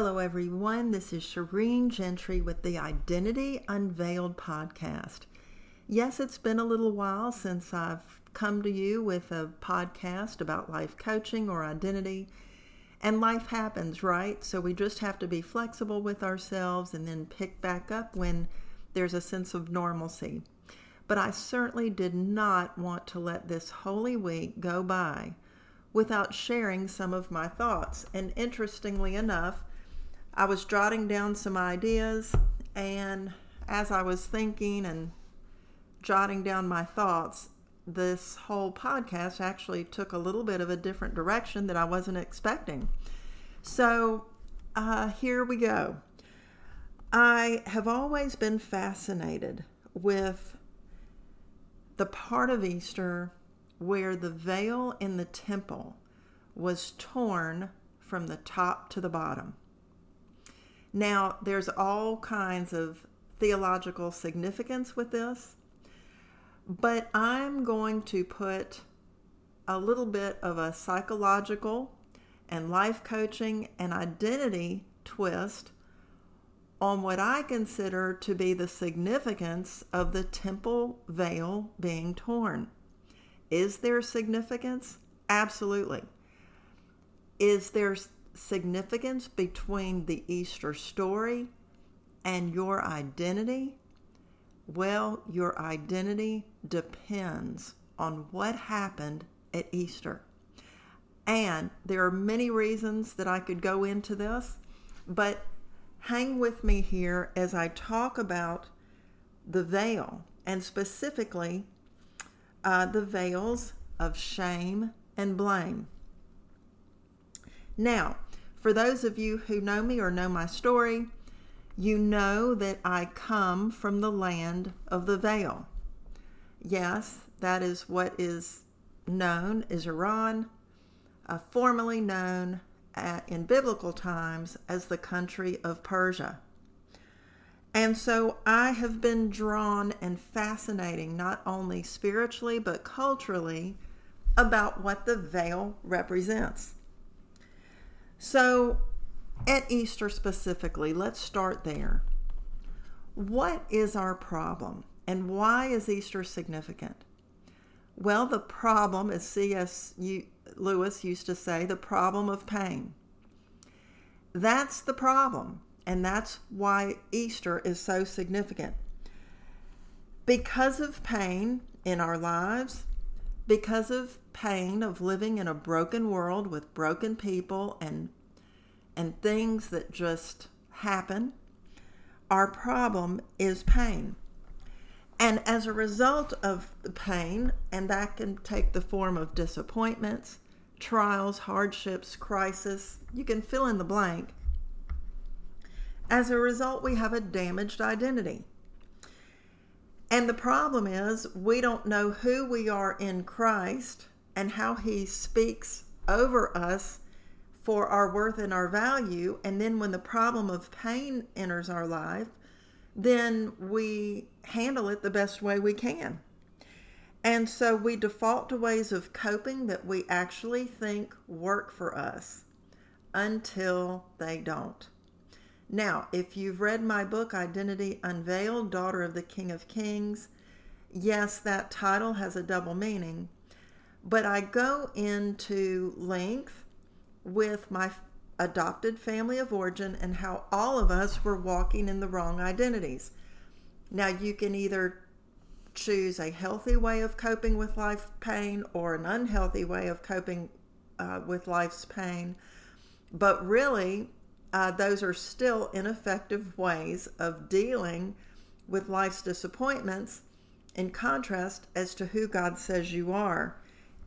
Hello, everyone. This is Shireen Gentry with the Identity Unveiled podcast. Yes, it's been a little while since I've come to you with a podcast about life coaching or identity. And life happens, right? So we just have to be flexible with ourselves and then pick back up when there's a sense of normalcy. But I certainly did not want to let this holy week go by without sharing some of my thoughts. And interestingly enough, I was jotting down some ideas, and as I was thinking and jotting down my thoughts, this whole podcast actually took a little bit of a different direction that I wasn't expecting. So uh, here we go. I have always been fascinated with the part of Easter where the veil in the temple was torn from the top to the bottom. Now, there's all kinds of theological significance with this, but I'm going to put a little bit of a psychological and life coaching and identity twist on what I consider to be the significance of the temple veil being torn. Is there significance? Absolutely. Is there significance between the Easter story and your identity? Well, your identity depends on what happened at Easter. And there are many reasons that I could go into this, but hang with me here as I talk about the veil and specifically uh, the veils of shame and blame. Now, for those of you who know me or know my story, you know that I come from the land of the veil. Yes, that is what is known as Iran, uh, formerly known at, in biblical times as the country of Persia. And so I have been drawn and fascinating not only spiritually but culturally about what the veil represents. So, at Easter specifically, let's start there. What is our problem and why is Easter significant? Well, the problem, as C.S. Lewis used to say, the problem of pain. That's the problem, and that's why Easter is so significant. Because of pain in our lives, because of pain of living in a broken world with broken people and and things that just happen, our problem is pain. And as a result of the pain, and that can take the form of disappointments, trials, hardships, crisis, you can fill in the blank. As a result, we have a damaged identity. And the problem is, we don't know who we are in Christ and how He speaks over us for our worth and our value. And then when the problem of pain enters our life, then we handle it the best way we can. And so we default to ways of coping that we actually think work for us until they don't. Now, if you've read my book, Identity Unveiled Daughter of the King of Kings, yes, that title has a double meaning, but I go into length with my adopted family of origin and how all of us were walking in the wrong identities. Now, you can either choose a healthy way of coping with life pain or an unhealthy way of coping uh, with life's pain, but really, uh, those are still ineffective ways of dealing with life's disappointments in contrast as to who God says you are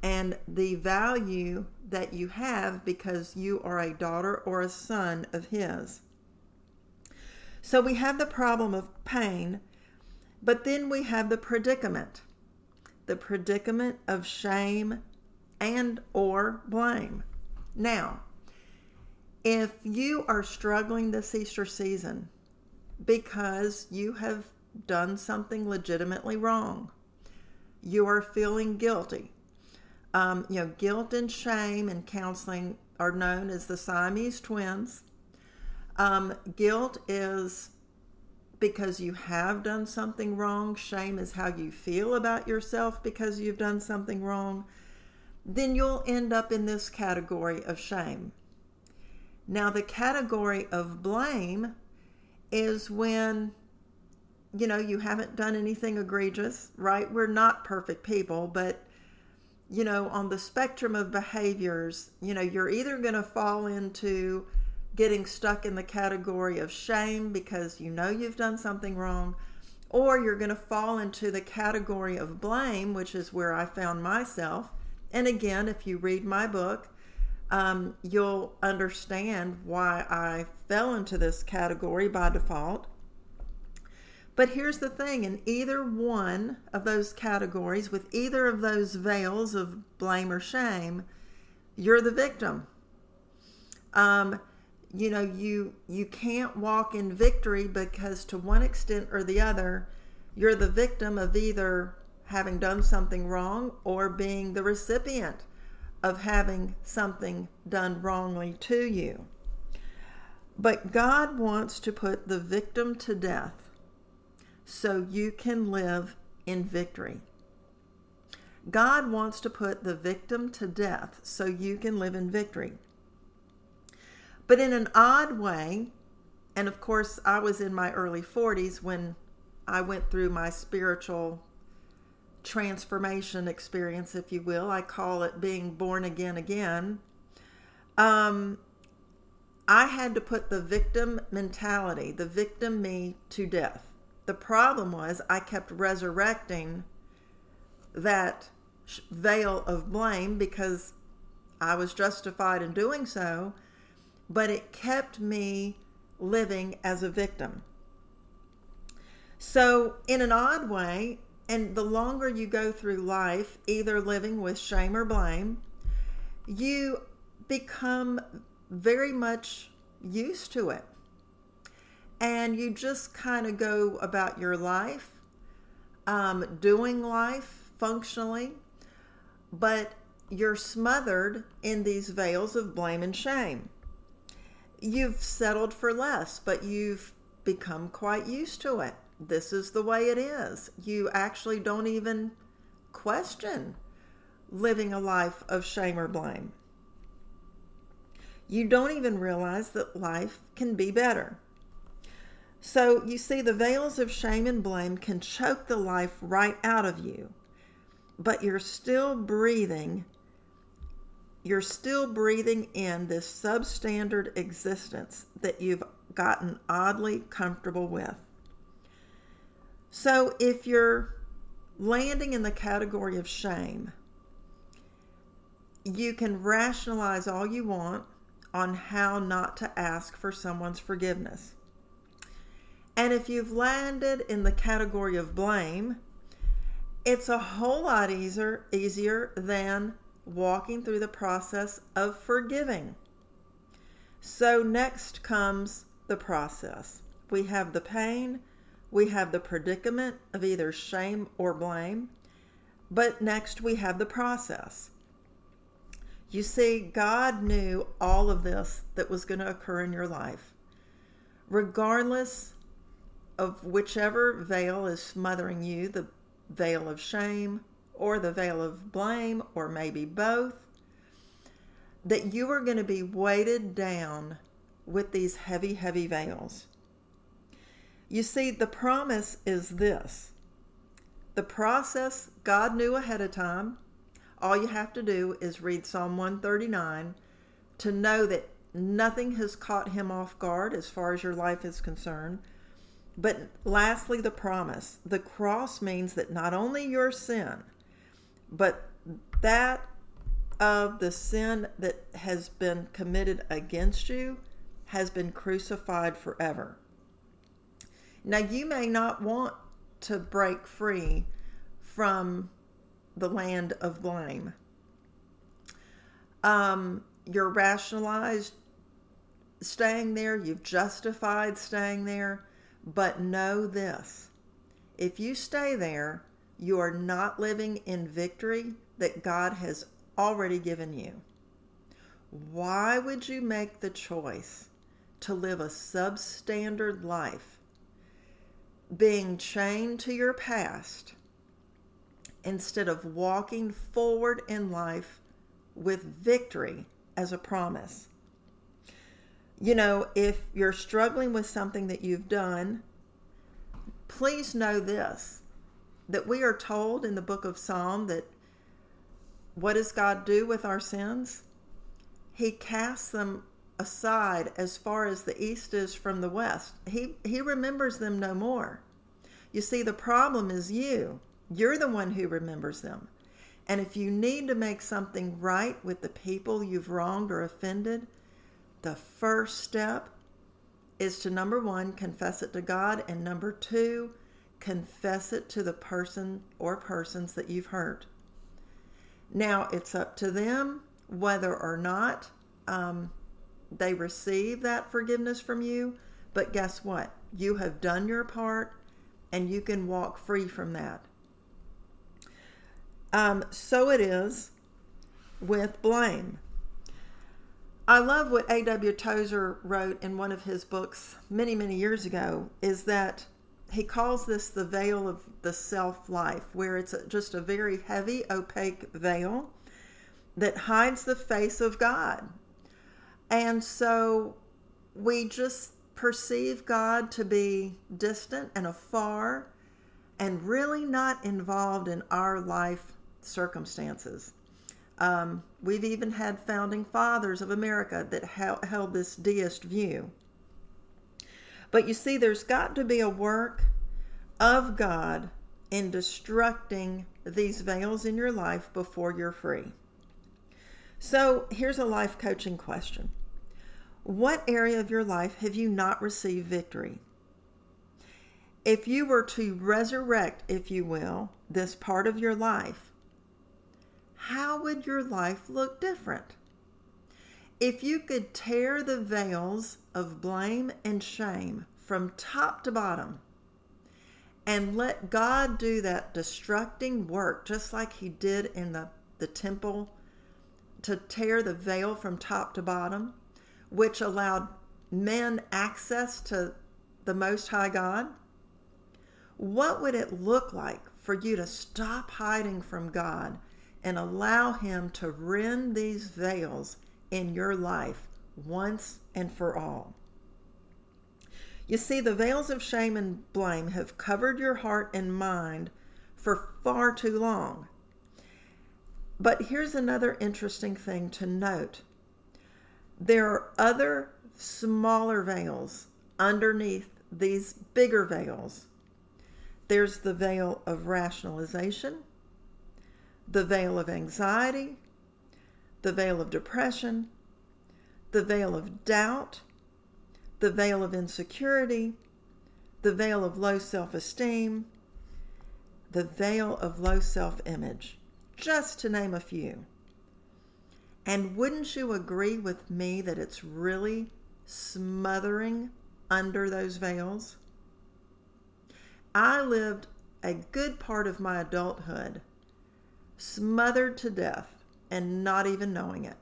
and the value that you have because you are a daughter or a son of His. So we have the problem of pain, but then we have the predicament the predicament of shame and or blame. Now, if you are struggling this Easter season because you have done something legitimately wrong, you are feeling guilty. Um, you know, guilt and shame in counseling are known as the Siamese twins. Um, guilt is because you have done something wrong. Shame is how you feel about yourself because you've done something wrong. Then you'll end up in this category of shame. Now, the category of blame is when you know you haven't done anything egregious, right? We're not perfect people, but you know, on the spectrum of behaviors, you know, you're either going to fall into getting stuck in the category of shame because you know you've done something wrong, or you're going to fall into the category of blame, which is where I found myself. And again, if you read my book, um, you'll understand why I fell into this category by default. But here's the thing in either one of those categories, with either of those veils of blame or shame, you're the victim. Um, you know, you you can't walk in victory because to one extent or the other, you're the victim of either having done something wrong or being the recipient of having something done wrongly to you. But God wants to put the victim to death so you can live in victory. God wants to put the victim to death so you can live in victory. But in an odd way, and of course, I was in my early 40s when I went through my spiritual transformation experience, if you will. I call it being born again again. Um, I had to put the victim mentality, the victim me, to death. The problem was I kept resurrecting that veil of blame because I was justified in doing so, but it kept me living as a victim. So, in an odd way, and the longer you go through life, either living with shame or blame, you become very much used to it and you just kind of go about your life, um, doing life functionally, but you're smothered in these veils of blame and shame. You've settled for less, but you've become quite used to it. This is the way it is. You actually don't even question living a life of shame or blame. You don't even realize that life can be better. So you see, the veils of shame and blame can choke the life right out of you, but you're still breathing. You're still breathing in this substandard existence that you've gotten oddly comfortable with. So if you're landing in the category of shame, you can rationalize all you want on how not to ask for someone's forgiveness. And if you've landed in the category of blame, it's a whole lot easier easier than walking through the process of forgiving. So next comes the process. We have the pain, we have the predicament of either shame or blame, but next we have the process. You see, God knew all of this that was going to occur in your life. Regardless of whichever veil is smothering you the veil of shame or the veil of blame, or maybe both that you are going to be weighted down with these heavy, heavy veils. You see, the promise is this the process God knew ahead of time. All you have to do is read Psalm 139 to know that nothing has caught him off guard as far as your life is concerned. But lastly, the promise. The cross means that not only your sin, but that of the sin that has been committed against you has been crucified forever. Now, you may not want to break free from the land of blame. Um, you're rationalized staying there, you've justified staying there but know this if you stay there, you are not living in victory that God has already given you. Why would you make the choice to live a substandard life, being chained to your past, instead of walking forward in life with victory as a promise. You know, if you're struggling with something that you've done, please know this that we are told in the book of Psalm that what does God do with our sins? He casts them aside as far as the east is from the west. He he remembers them no more. You see the problem is you. You're the one who remembers them. And if you need to make something right with the people you've wronged or offended, the first step is to number 1 confess it to God and number 2 confess it to the person or persons that you've hurt. Now it's up to them whether or not um, they receive that forgiveness from you. But guess what? You have done your part and you can walk free from that. Um, so it is with blame. I love what A.W. Tozer wrote in one of his books many, many years ago is that he calls this the veil of the self life, where it's just a very heavy, opaque veil that hides the face of God. And so we just perceive God to be distant and afar and really not involved in our life circumstances. Um, we've even had founding fathers of America that held this deist view. But you see, there's got to be a work of God in destructing these veils in your life before you're free. So here's a life coaching question What area of your life have you not received victory? If you were to resurrect, if you will, this part of your life, how would your life look different? If you could tear the veils of blame and shame from top to bottom and let God do that destructing work, just like He did in the, the temple to tear the veil from top to bottom, which allowed men access to the Most High God? What would it look like for you to stop hiding from God and allow Him to rend these veils in your life once and for all. You see, the veils of shame and blame have covered your heart and mind for far too long. But here's another interesting thing to note there are other smaller veils underneath these bigger veils. There's the veil of rationalization, the veil of anxiety, the veil of depression, the veil of doubt, the veil of insecurity, the veil of low self esteem, the veil of low self image, just to name a few. And wouldn't you agree with me that it's really smothering under those veils? I lived a good part of my adulthood smothered to death and not even knowing it.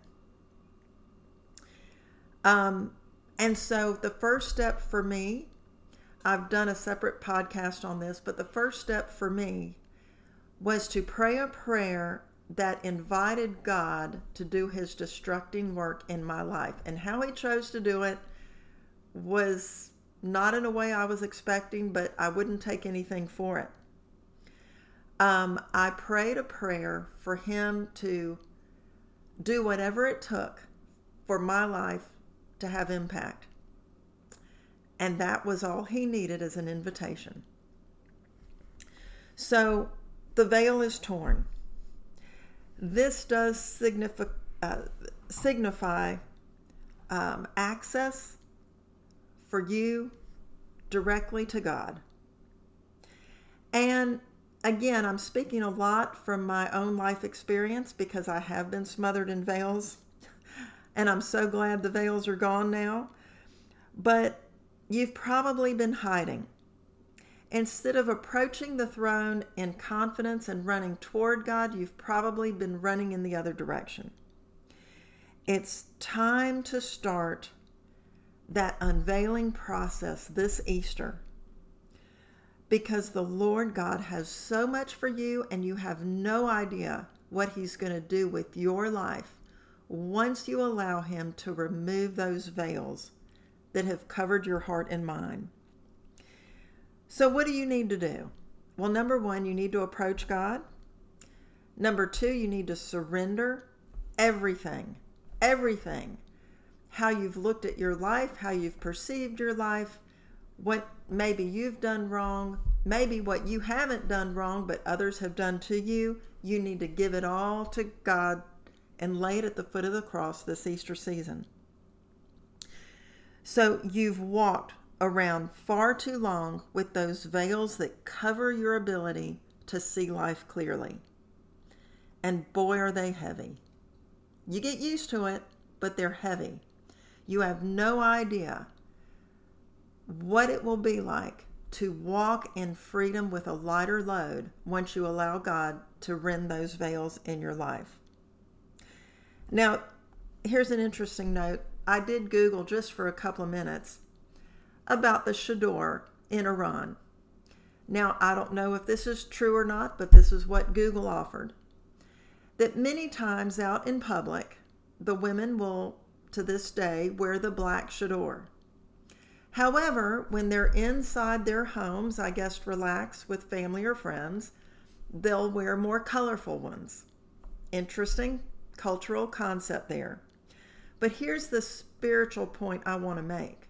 Um, and so the first step for me, I've done a separate podcast on this, but the first step for me was to pray a prayer that invited God to do his destructing work in my life. And how he chose to do it was not in a way I was expecting, but I wouldn't take anything for it. Um, I prayed a prayer for him to do whatever it took for my life to have impact. And that was all he needed as an invitation. So the veil is torn. This does signify, uh, signify um, access for you directly to God. And again, I'm speaking a lot from my own life experience because I have been smothered in veils, and I'm so glad the veils are gone now. But you've probably been hiding. Instead of approaching the throne in confidence and running toward God, you've probably been running in the other direction. It's time to start that unveiling process this Easter because the Lord God has so much for you and you have no idea what He's going to do with your life once you allow Him to remove those veils that have covered your heart and mind. So, what do you need to do? Well, number one, you need to approach God. Number two, you need to surrender everything, everything. How you've looked at your life, how you've perceived your life, what maybe you've done wrong, maybe what you haven't done wrong, but others have done to you. You need to give it all to God and lay it at the foot of the cross this Easter season. So you've walked around far too long with those veils that cover your ability to see life clearly. And boy, are they heavy. You get used to it, but they're heavy. You have no idea what it will be like to walk in freedom with a lighter load once you allow God to rend those veils in your life. Now, here's an interesting note. I did Google just for a couple of minutes about the Chador in Iran. Now, I don't know if this is true or not, but this is what Google offered. That many times out in public, the women will, to this day, wear the black Chador. However, when they're inside their homes, I guess relax with family or friends, they'll wear more colorful ones. Interesting cultural concept there. But here's the spiritual point I want to make.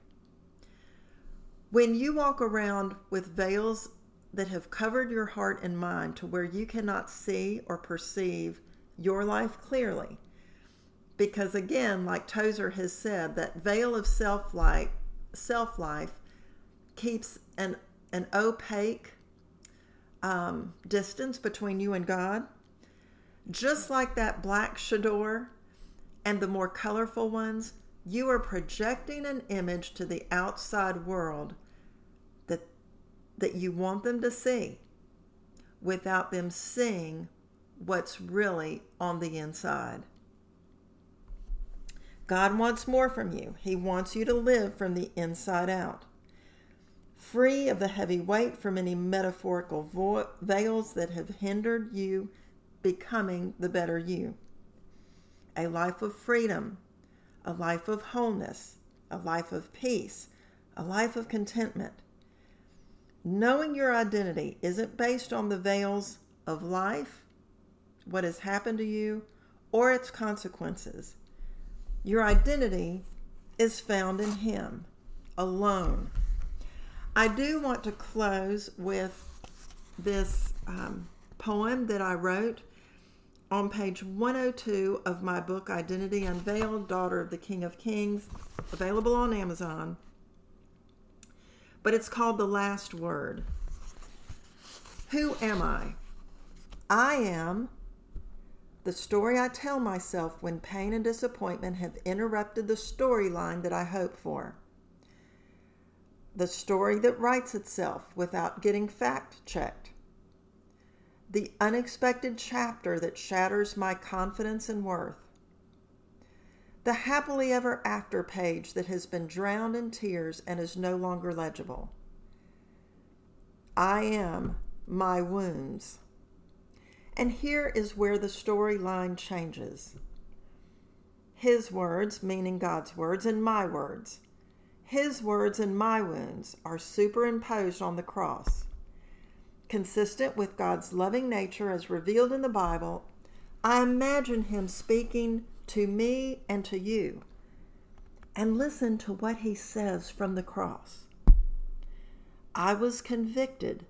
When you walk around with veils that have covered your heart and mind to where you cannot see or perceive your life clearly, because again, like Tozer has said, that veil of self light self life keeps an an opaque um, distance between you and God, just like that black chador and the more colorful ones, you are projecting an image to the outside world that that you want them to see without them seeing what's really on the inside. God wants more from you. He wants you to live from the inside out, free of the heavy weight from any metaphorical vo- veils that have hindered you becoming the better you. A life of freedom, a life of wholeness, a life of peace, a life of contentment. Knowing your identity isn't based on the veils of life, what has happened to you, or its consequences. Your identity is found in Him alone. I do want to close with this um, poem that I wrote on page 102 of my book, Identity Unveiled Daughter of the King of Kings, available on Amazon. But it's called The Last Word. Who am I? I am the story I tell myself when pain and disappointment have interrupted the storyline that I hope for. The story that writes itself without getting fact checked. The unexpected chapter that shatters my confidence and worth. The happily ever after page that has been drowned in tears and is no longer legible. I am my wounds. And here is where the storyline changes. His words, meaning God's words, and my words. His words and my wounds are superimposed on the cross. Consistent with God's loving nature as revealed in the Bible, I imagine Him speaking to me and to you. And listen to what He says from the cross. I was convicted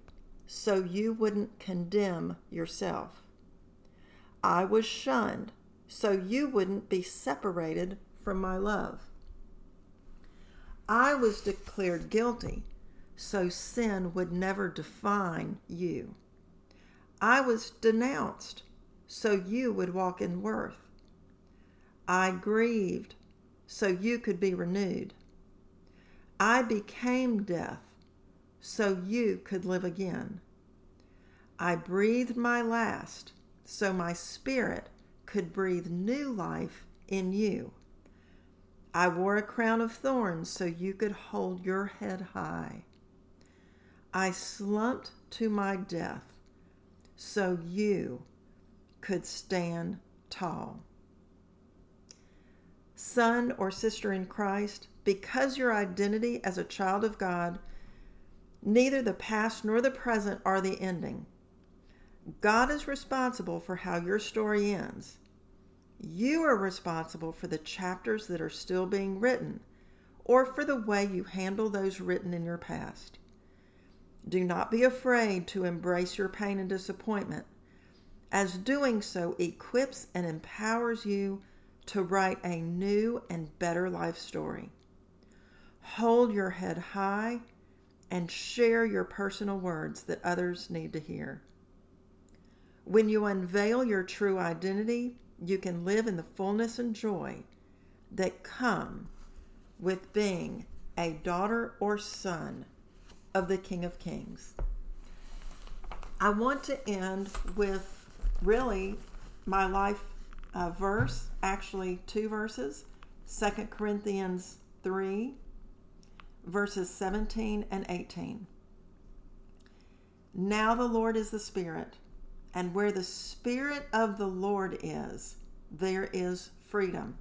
so you wouldn't condemn yourself. I was shunned so you wouldn't be separated from my love. I was declared guilty so sin would never define you. I was denounced so you would walk in worth. I grieved so you could be renewed. I became death so you could live again. I breathed my last so my spirit could breathe new life in you. I wore a crown of thorns so you could hold your head high. I slumped to my death so you could stand tall. Son or sister in Christ, because your identity as a child of God, neither the past nor the present are the ending. God is responsible for how your story ends. You are responsible for the chapters that are still being written or for the way you handle those written in your past. Do not be afraid to embrace your pain and disappointment, as doing so equips and empowers you to write a new and better life story. Hold your head high and share your personal words that others need to hear. When you unveil your true identity, you can live in the fullness and joy that come with being a daughter or son of the King of Kings. I want to end with really my life uh, verse, actually, two verses 2 Corinthians 3, verses 17 and 18. Now the Lord is the Spirit, and where the Spirit of the Lord is, there is freedom.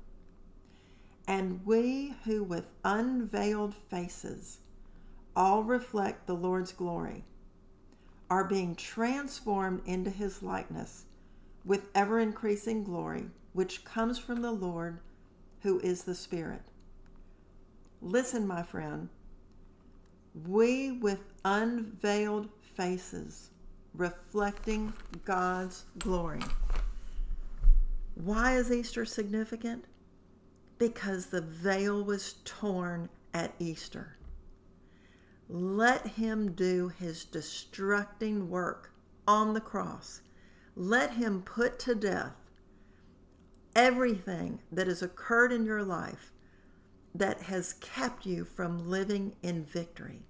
And we who with unveiled faces all reflect the Lord's glory, are being transformed into his likeness with ever increasing glory, which comes from the Lord who is the Spirit. Listen, my friend, we with unveiled faces reflecting God's glory. Why is Easter significant? Because the veil was torn at Easter. Let him do his destructing work on the cross. Let him put to death everything that has occurred in your life that has kept you from living in victory.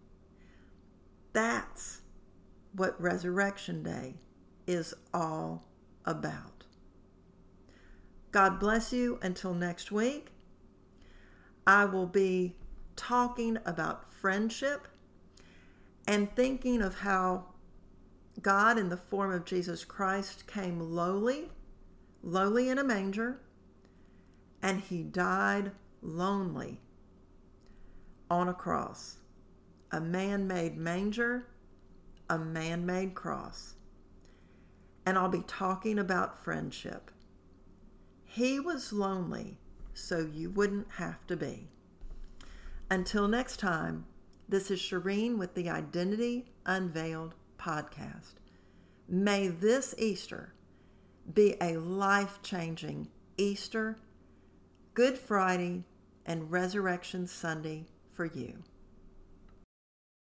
That's what Resurrection Day is all about. God bless you until next week. I will be talking about friendship and thinking of how God, in the form of Jesus Christ, came lowly, lowly in a manger, and he died lonely on a cross. A man made manger, a man made cross. And I'll be talking about friendship. He was lonely, so you wouldn't have to be. Until next time, this is Shireen with the Identity Unveiled podcast. May this Easter be a life changing Easter, Good Friday, and Resurrection Sunday for you.